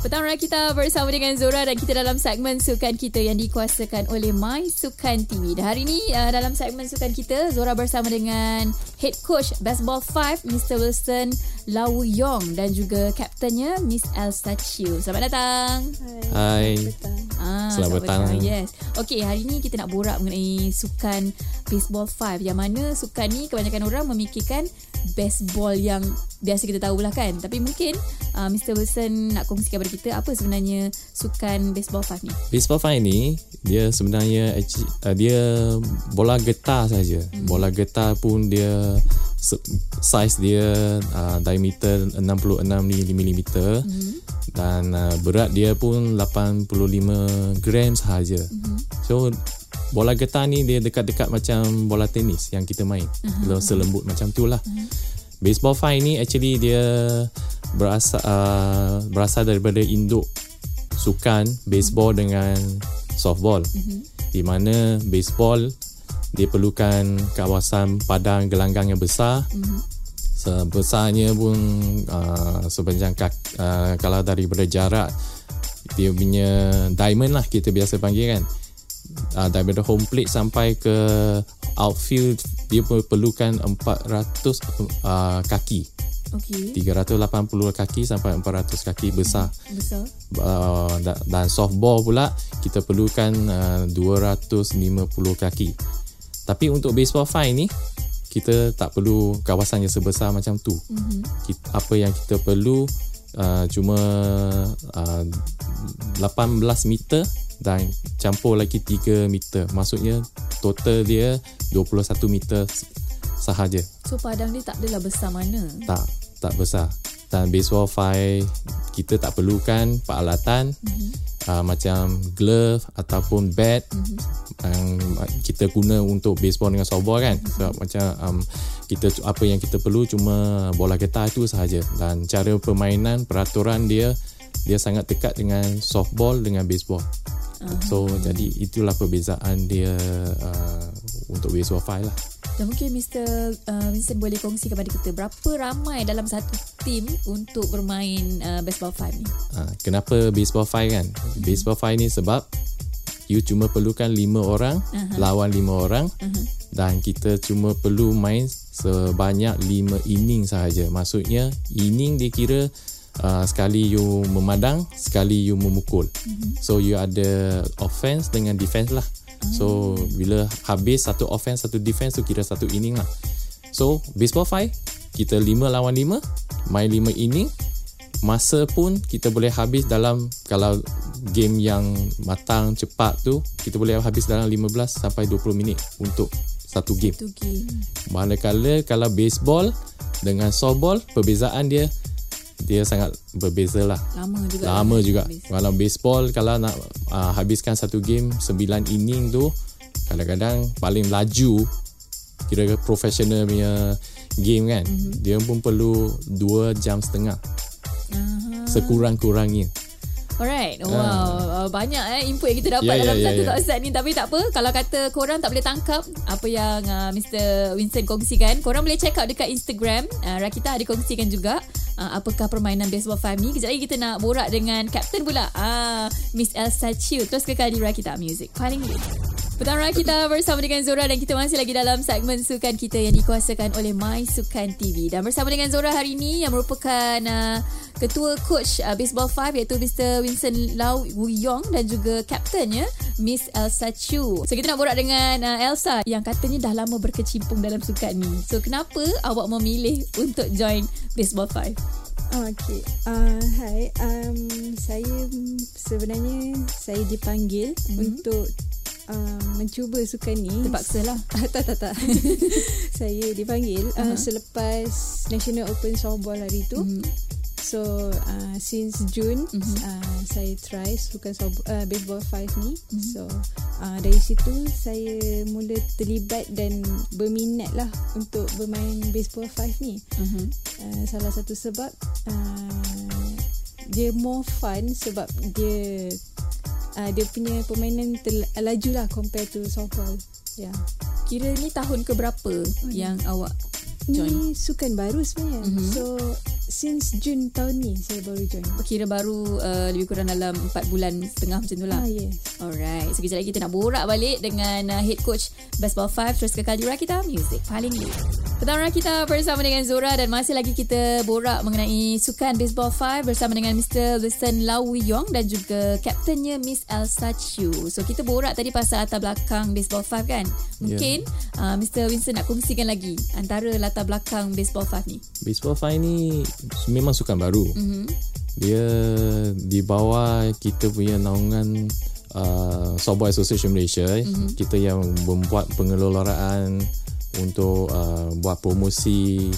Petang Raya kita bersama dengan Zora dan kita dalam segmen Sukan Kita yang dikuasakan oleh My Sukan TV. Dan hari ini uh, dalam segmen Sukan Kita, Zora bersama dengan Head Coach Baseball 5, Mr. Wilson Lau Yong dan juga Kaptennya Miss Elsa Chiu. Selamat datang. Hai. Ah, Selamat petang. Yes. Okey, hari ini kita nak borak mengenai sukan baseball 5 yang mana sukan ni kebanyakan orang memikirkan baseball yang biasa kita tahu lah kan. Tapi mungkin uh, Mr. Wilson nak kongsikan kepada kita apa sebenarnya sukan baseball 5 ni. Baseball fine ni dia sebenarnya uh, dia bola getah saja. Hmm. Bola getah pun dia size dia uh, diameter 66 mm hmm. dan uh, berat dia pun 85 gram sahaja. Hmm. So bola getah ni dia dekat-dekat macam bola tenis yang kita main. Uh-huh. Selembut macam tu lah. Uh-huh. Baseball fine ni actually dia berasal uh, berasal daripada induk sukan baseball dengan softball. Mm-hmm. Di mana baseball dia perlukan kawasan padang gelanggang yang besar. Mm-hmm. Sebesarnya pun uh, sepanjang kak, uh, kalau daripada jarak dia punya diamond lah kita biasa panggil kan. Uh, daripada home plate sampai ke outfield dia perlukan 400 uh, kaki. Okey. 380 kaki sampai 400 kaki besar. Besar. Uh, dan softball pula kita perlukan uh, 250 kaki. Tapi untuk baseball fine ni kita tak perlu kawasan yang sebesar macam tu. Mm-hmm. Kita, apa yang kita perlu uh, cuma uh, 18 meter dan campur lagi 3 meter. Maksudnya total dia 21 meter sahaja. So padang dia tak adalah besar mana? Tak, tak besar. Dan baseball file kita tak perlukan peralatan mm-hmm. Uh, macam glove ataupun bat mm-hmm. yang kita guna untuk baseball dengan softball kan. Mm-hmm. Sebab macam um, kita apa yang kita perlu cuma bola getah itu sahaja. Dan cara permainan peraturan dia dia sangat dekat dengan softball dengan baseball. Uh-huh. So jadi itulah perbezaan dia uh, untuk baseball file lah. Dan mungkin Mr. Uh, Vincent boleh kongsi kepada kita berapa ramai dalam satu tim untuk bermain uh, baseball five ni? Uh, kenapa baseball five kan? Uh-huh. Baseball five ni sebab you cuma perlukan lima orang uh-huh. lawan lima orang uh-huh. dan kita cuma perlu main sebanyak lima inning sahaja. Maksudnya inning dia kira uh, sekali you memandang, sekali you memukul. Uh-huh. So you ada offense dengan defense lah. So bila habis satu offense satu defense tu kira satu inning lah. So baseball five kita lima lawan lima main lima inning masa pun kita boleh habis dalam kalau game yang matang cepat tu kita boleh habis dalam 15 sampai 20 minit untuk satu game. Satu game. Manakala kalau baseball dengan softball perbezaan dia dia sangat berbeza lah. Lama juga. Lama juga. Kalau baseball kalau nak uh, habiskan satu game sembilan inning tu kadang-kadang paling laju kira professional punya game kan. Mm-hmm. Dia pun perlu dua jam setengah. Uh-huh. Sekurang-kurangnya. Alright. Wow. Uh. Banyak eh input yang kita dapat yeah, dalam yeah, satu yeah, yeah. ni. Tapi tak apa. Kalau kata korang tak boleh tangkap apa yang uh, Mr. Winston kongsikan. Korang boleh check out dekat Instagram. Uh, Rakita ada kongsikan juga. Uh, apakah permainan baseball ni. Kejap lagi kita nak borak dengan Captain pula. Uh, Miss Elsa Chiu. Terus kekal di Rakita Music. Paling lead. Pertama kita bersama dengan Zora dan kita masih lagi dalam segmen sukan kita yang dikuasakan oleh My Sukan TV. Dan bersama dengan Zora hari ini yang merupakan uh, ketua coach uh, baseball 5 iaitu Mr. Winston Lau Wu Yong dan juga kaptennya Miss Elsa Chu. So kita nak borak dengan uh, Elsa yang katanya dah lama berkecimpung dalam sukan ni. So kenapa awak memilih untuk join baseball 5? Oh, okay. Uh, hi. Um, saya sebenarnya saya dipanggil mm-hmm. untuk uh, mencuba sukan ni. Terpaksa lah. tak, tak, tak. saya dipanggil uh-huh. uh, selepas National Open Softball hari tu. Mm-hmm. So uh, since June mm-hmm. uh, saya try sukan softball, uh, baseball five ni. Mm-hmm. So uh, dari situ saya mula terlibat dan berminat lah untuk bermain baseball five ni. Mm-hmm. Uh, salah satu sebab uh, dia more fun sebab dia uh, dia punya permainan tel- laju lah compare to softball. Ya. Yeah. Kira ni tahun ke berapa oh, yang awak join? Ni sukan baru sebenarnya. Mm-hmm. So since Jun tahun ni saya baru join. Kira baru uh, lebih kurang dalam 4 bulan setengah macam tu lah. Ah, yes. Alright, sekejap lagi kita nak borak balik dengan uh, head coach Baseball 5 terus kekal di Rakita Music paling lead. Petang Rakita bersama dengan Zora dan masih lagi kita borak mengenai sukan Baseball 5 bersama dengan Mr. Wilson Lau Yong dan juga kaptennya Miss Elsa Chu. So kita borak tadi pasal latar belakang Baseball 5 kan? Mungkin yeah. uh, Mr. Wilson nak kongsikan lagi antara latar belakang Baseball 5 ni. Baseball 5 ni memang sukan baru. Mm-hmm. Dia di bawah kita punya naungan uh, Softball Association Malaysia. Mm-hmm. Kita yang membuat pengelolaan untuk uh, buat promosi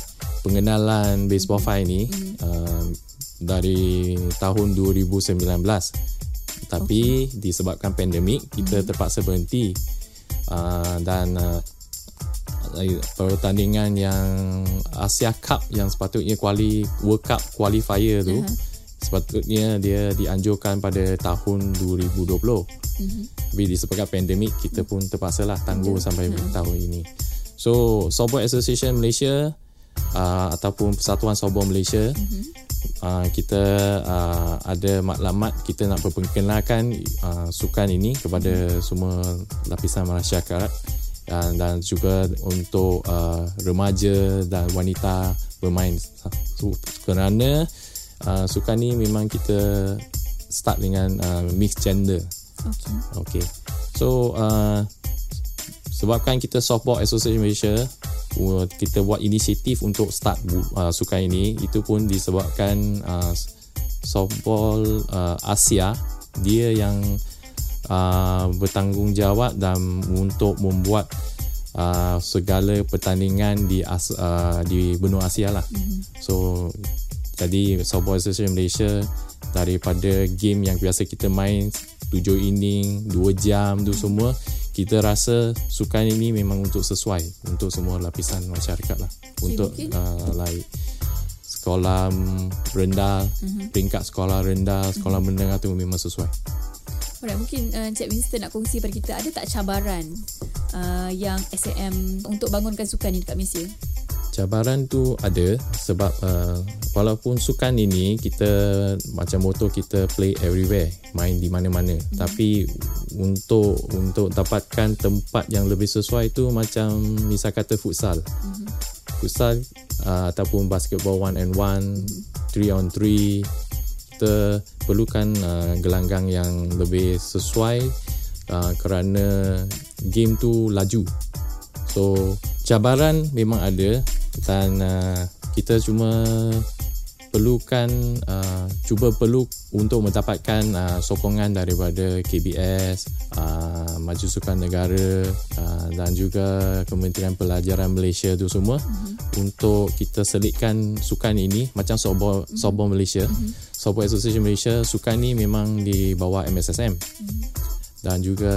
pengenalan baseball mm-hmm. ni mm-hmm. uh, dari tahun 2019 tapi okay. disebabkan pandemik kita mm-hmm. terpaksa berhenti uh, dan uh, pertandingan yang Asia Cup yang sepatutnya kuali World Cup qualifier tu uh-huh. Sepatutnya dia dianjurkan pada tahun 2020 uh-huh. Mm-hmm. tapi disebabkan pandemik kita pun terpaksa lah tangguh uh-huh. sampai uh-huh. tahun ini So Softball Association Malaysia uh, ataupun Persatuan Softball Malaysia mm-hmm. uh, kita uh, ada maklumat kita nak perkenalkan uh, sukan ini kepada mm-hmm. semua lapisan masyarakat uh, dan juga untuk uh, remaja dan wanita bermain so, kerana uh, sukan ini memang kita start dengan uh, mixed gender. Okay. Okay. So uh, sebabkan kita Softball Association Malaysia uh, kita buat inisiatif untuk start uh, sukan ini itu pun disebabkan uh, Softball uh, Asia dia yang uh, bertanggungjawab dan untuk membuat uh, segala pertandingan di uh, di benua Asia lah. Mm-hmm. So jadi Softball Association Malaysia daripada game yang biasa kita main 7 inning 2 jam tu semua kita rasa sukan ini memang untuk sesuai untuk semua lapisan masyarakat lah okay, untuk uh, like sekolah rendah uh-huh. peringkat sekolah rendah sekolah uh-huh. menengah tu memang sesuai Alright, mungkin uh, Encik Winston nak kongsi pada kita ada tak cabaran uh, yang SAM untuk bangunkan sukan ini dekat Malaysia? Cabaran tu ada sebab uh, walaupun sukan ini kita macam moto kita play everywhere main di mana-mana hmm. tapi untuk untuk dapatkan tempat yang lebih sesuai tu macam misal kata futsal hmm. futsal uh, ataupun basketball one and one hmm. three on three kita perlukan uh, gelanggang yang lebih sesuai uh, kerana game tu laju so cabaran memang ada dan uh, kita cuma perlukan uh, cuba perlu untuk mendapatkan uh, sokongan daripada KBS, uh, Maju Sukan Negara uh, dan juga Kementerian Pelajaran Malaysia tu semua mm-hmm. untuk kita selitkan sukan ini macam softball mm-hmm. softball Malaysia. Mm-hmm. Softball Association Malaysia sukan ni memang di bawah MSSM. Mm-hmm. Dan juga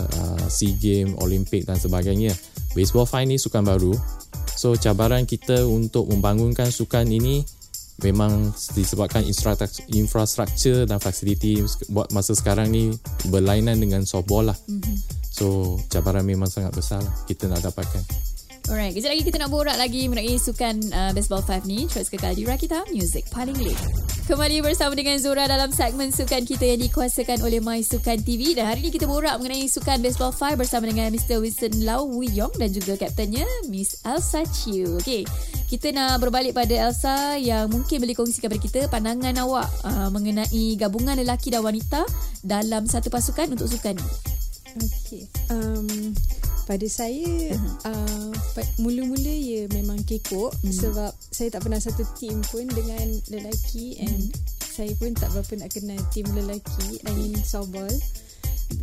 uh, SEA Games, Olimpik dan sebagainya. Baseball fine ni sukan baru So cabaran kita untuk membangunkan sukan ini memang disebabkan infrastruktur dan fasiliti buat masa sekarang ni berlainan dengan softball lah. Mm-hmm. So cabaran memang sangat besar lah kita nak dapatkan. Alright, kejap lagi kita nak borak lagi mengenai sukan uh, Baseball 5 ni. Terus kekal di Rakita Music paling lead. Kembali bersama dengan Zura dalam segmen sukan kita yang dikuasakan oleh My Sukan TV. Dan hari ini kita borak mengenai sukan Baseball 5 bersama dengan Mr. Wilson Lau Wee Yong dan juga kaptennya Miss Elsa Chiu. Okay, kita nak berbalik pada Elsa yang mungkin boleh kongsikan kepada kita pandangan awak uh, mengenai gabungan lelaki dan wanita dalam satu pasukan untuk sukan ini. Okay. Um, pada saya uh-huh. uh, mula-mula ya memang kekok uh sebab saya tak pernah satu team pun dengan lelaki uh and saya pun tak berapa nak kenal team lelaki I mean softball.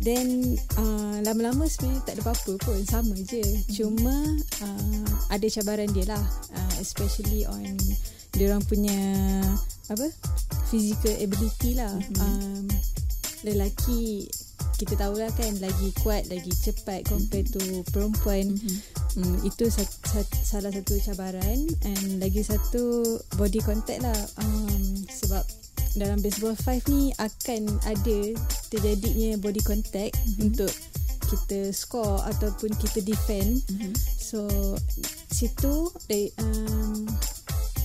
Then uh, lama-lama sebenarnya tak ada apa-apa pun sama je. Uh cuma uh, ada cabaran dia lah uh, especially on dia orang punya apa physical ability lah. Uh um, lelaki kita tahulah kan lagi kuat lagi cepat compare to perempuan mm-hmm. hmm, itu sa- sa- salah satu cabaran and lagi satu body contact lah um, sebab dalam baseball 5 ni akan ada terjadinya body contact mm-hmm. untuk kita score ataupun kita defend mm-hmm. so situ they, um,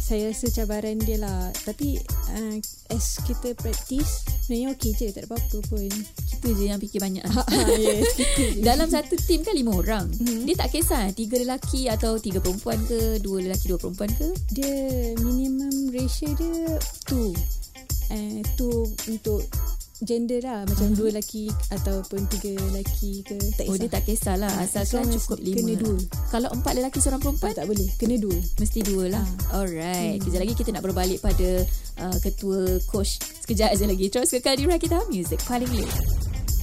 saya rasa cabaran dia lah tapi uh, as kita practice sebenarnya okey je tak ada apa-apa pun Kita je yang fikir banyak. ha, yes kita je. Dalam satu tim kan lima orang. Mhm. Dia tak kisah tiga lelaki atau tiga perempuan ke, dua lelaki dua perempuan ke. dia minimum ratio dia two uh, two untuk gender lah macam Mhm. dua lelaki ataupun tiga lelaki ke tak Oh dia tak kisahlah Ah, as asalkan as cukup lima. kena dua. Kalau empat lelaki seorang perempuan tak boleh kena dua Mesti dua lah Ah. Alright Kejap lagi kita nak berbalik pada uh, Ketua coach Sekejap aja lagi Terus kekal di Rakita Music Paling lit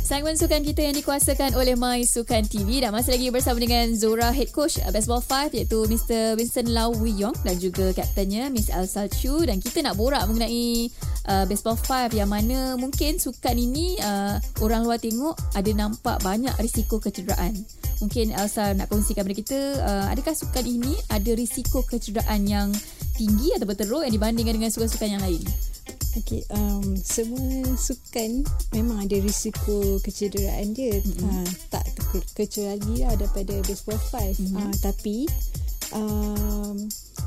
Segmen sukan kita yang dikuasakan oleh My Sukan TV dan masih lagi bersama dengan Zora Head Coach uh, Baseball 5 iaitu Mr. Vincent Lau Wee Yong dan juga kaptennya Miss Elsa Chu dan kita nak borak mengenai uh, Baseball 5 yang mana mungkin sukan ini uh, orang luar tengok ada nampak banyak risiko kecederaan. Mungkin Elsa nak kongsikan kepada kita uh, adakah sukan ini ada risiko kecederaan yang tinggi atau teruk yang dibandingkan dengan sukan-sukan yang lain? Okay, um, semua sukan memang ada risiko kecederaan dia. Mm-hmm. Uh, tak ke- kecuali lah daripada baseball 5. Mm-hmm. Uh, tapi um,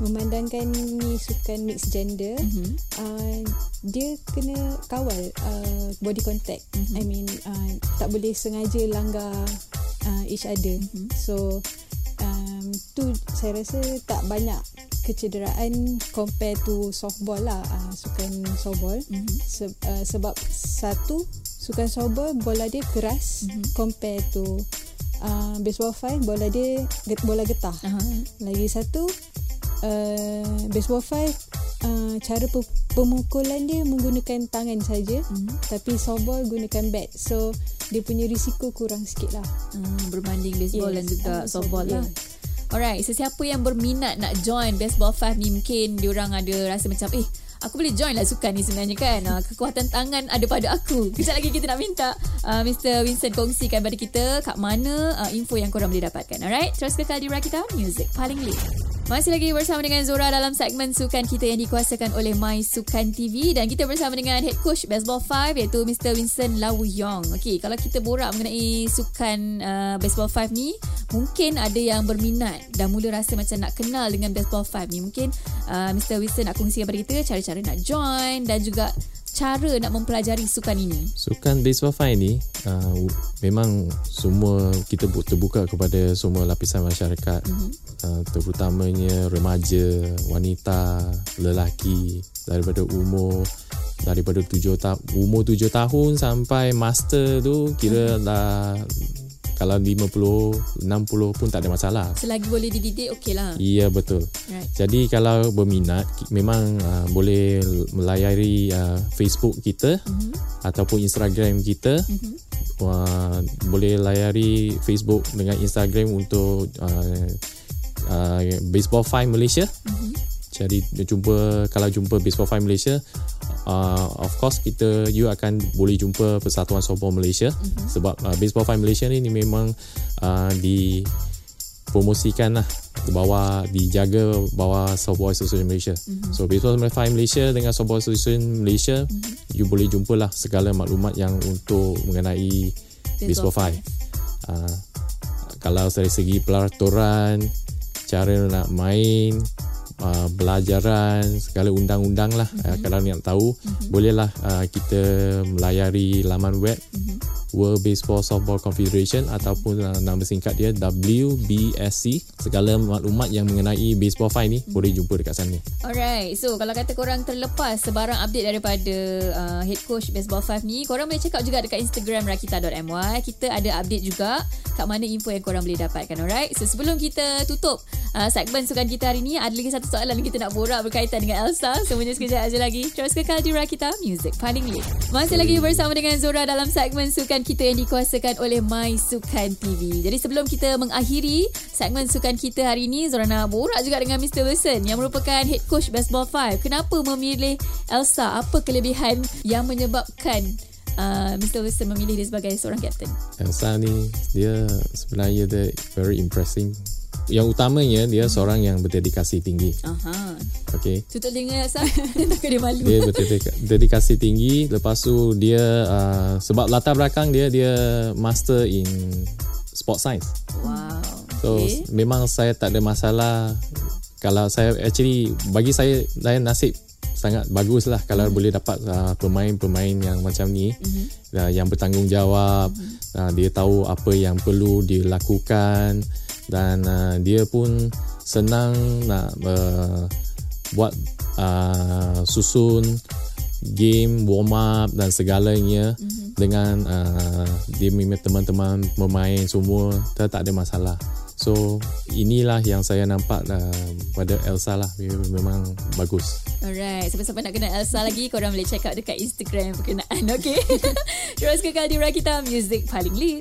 memandangkan ni sukan mixed gender, mm-hmm. uh, dia kena kawal uh, body contact. Mm-hmm. I mean, uh, tak boleh sengaja langgar uh, each other. Mm-hmm. So, um, tu saya rasa tak banyak kecederaan compare to softball lah uh, sukan softball mm-hmm. Se- uh, sebab satu sukan softball bola dia keras mm-hmm. compare to uh, baseball 5 bola dia get, bola getah Aha. lagi satu uh, baseball 5 uh, cara pe- pemukulan dia menggunakan tangan saja mm-hmm. tapi softball gunakan bat so dia punya risiko kurang sikit lah Hmm, berbanding baseball Yes. dan juga Ah, softball lah. yes. Alright, sesiapa yang berminat nak join baseball 5 ni mungkin diorang ada rasa macam eh aku boleh join lah sukan ni sebenarnya kan. Uh, kekuatan tangan ada pada aku. Kejap lagi kita nak minta uh, Mr. Vincent kongsikan pada kita kat mana uh, info yang korang boleh dapatkan. Alright, terus kekal di Rakita Music paling lit. Masih lagi bersama dengan Zora dalam segmen sukan kita yang dikuasakan oleh My Sukan TV dan kita bersama dengan Head Coach Baseball 5 iaitu Mr. Vincent Lau Yong. Okey, kalau kita borak mengenai sukan uh, Baseball 5 ni, mungkin ada yang berminat dan mula rasa macam nak kenal dengan Baseball 5 ni. Mungkin uh, Mr. Vincent nak kongsikan kepada kita cara-cara nak join dan juga cara nak mempelajari sukan ini. Sukan baseball fine ni uh, memang semua kita bu- terbuka kepada semua lapisan masyarakat mm-hmm. uh, terutamanya remaja, wanita, lelaki daripada umur daripada tujuh ta- umur tujuh tahun sampai master tu kira dah kalau 50 60 pun tak ada masalah. Selagi boleh dididik, okey lah. Ya betul. Right. Jadi kalau berminat memang uh, boleh melayari uh, Facebook kita mm-hmm. ataupun Instagram kita. Mm-hmm. Uh, boleh layari Facebook dengan Instagram untuk uh, uh, Baseball 5 Malaysia. Mm-hmm. Jadi jumpa kalau jumpa Baseball 5 Malaysia uh, of course kita you akan boleh jumpa Persatuan Softball Malaysia mm-hmm. sebab uh, Baseball 5 Malaysia ni, ni memang uh, di promosikan lah bawah dijaga bawah Softball Association Malaysia. Mm-hmm. So Baseball 5 Malaysia dengan Softball Association Malaysia mm-hmm. you boleh jumpalah segala maklumat yang untuk mengenai Baseball Baseball 5. Uh, kalau dari segi peraturan, cara nak main, uh, belajaran, segala undang-undang lah. Mm-hmm. Uh, kalau nak tahu, mm-hmm. bolehlah uh, kita melayari laman web mm-hmm. World Baseball Softball Confederation ataupun uh, nama singkat dia WBSC. Segala maklumat yang mengenai baseball fine ni mm-hmm. boleh jumpa dekat sana. Alright, so kalau kata korang terlepas sebarang update daripada uh, head coach Baseball 5 ni, korang boleh check out juga dekat Instagram rakita.my. Kita ada update juga kat mana info yang korang boleh dapatkan. Alright, so sebelum kita tutup uh, segmen sukan kita hari ni, ada lagi satu soalan yang kita nak borak berkaitan dengan Elsa. Semuanya sekejap aja lagi. Terus kekal di Rakita Music paling lit. Masih lagi bersama dengan Zora dalam segmen sukan kita yang dikuasakan oleh My Sukan TV. Jadi sebelum kita mengakhiri segmen sukan kita hari ini, Zora nak borak juga dengan Mr. Wilson yang merupakan head coach Baseball 5. Kenapa memilih Elsa? Apa kelebihan yang menyebabkan uh, Mr. Wilson memilih dia sebagai seorang kapten? Elsa ni dia sebenarnya dia very impressive. Yang utamanya dia seorang yang berdedikasi tinggi. Aha. Okay. Tutup telinga. Takut dia malu. Dia berdedikasi tinggi lepas tu dia uh, sebab latar belakang dia dia master in sport science. Wow. So Okay. memang saya tak ada masalah kalau saya actually bagi saya saya nasib sangat bagus lah kalau mm-hmm. boleh dapat uh, pemain-pemain yang macam ni mm-hmm. uh, yang bertanggungjawab mm-hmm. uh, dia tahu apa yang perlu dilakukan dan uh, dia pun senang nak uh, buat uh, susun game warm up dan segalanya mm-hmm. dengan uh, dia teman-teman pemain semua tak, tak ada masalah So inilah yang saya nampak uh, pada Elsa lah memang bagus. Alright, siapa-siapa nak kenal Elsa lagi korang boleh check out dekat Instagram berkenaan okay. Terus kekal di Rakita Music paling lead.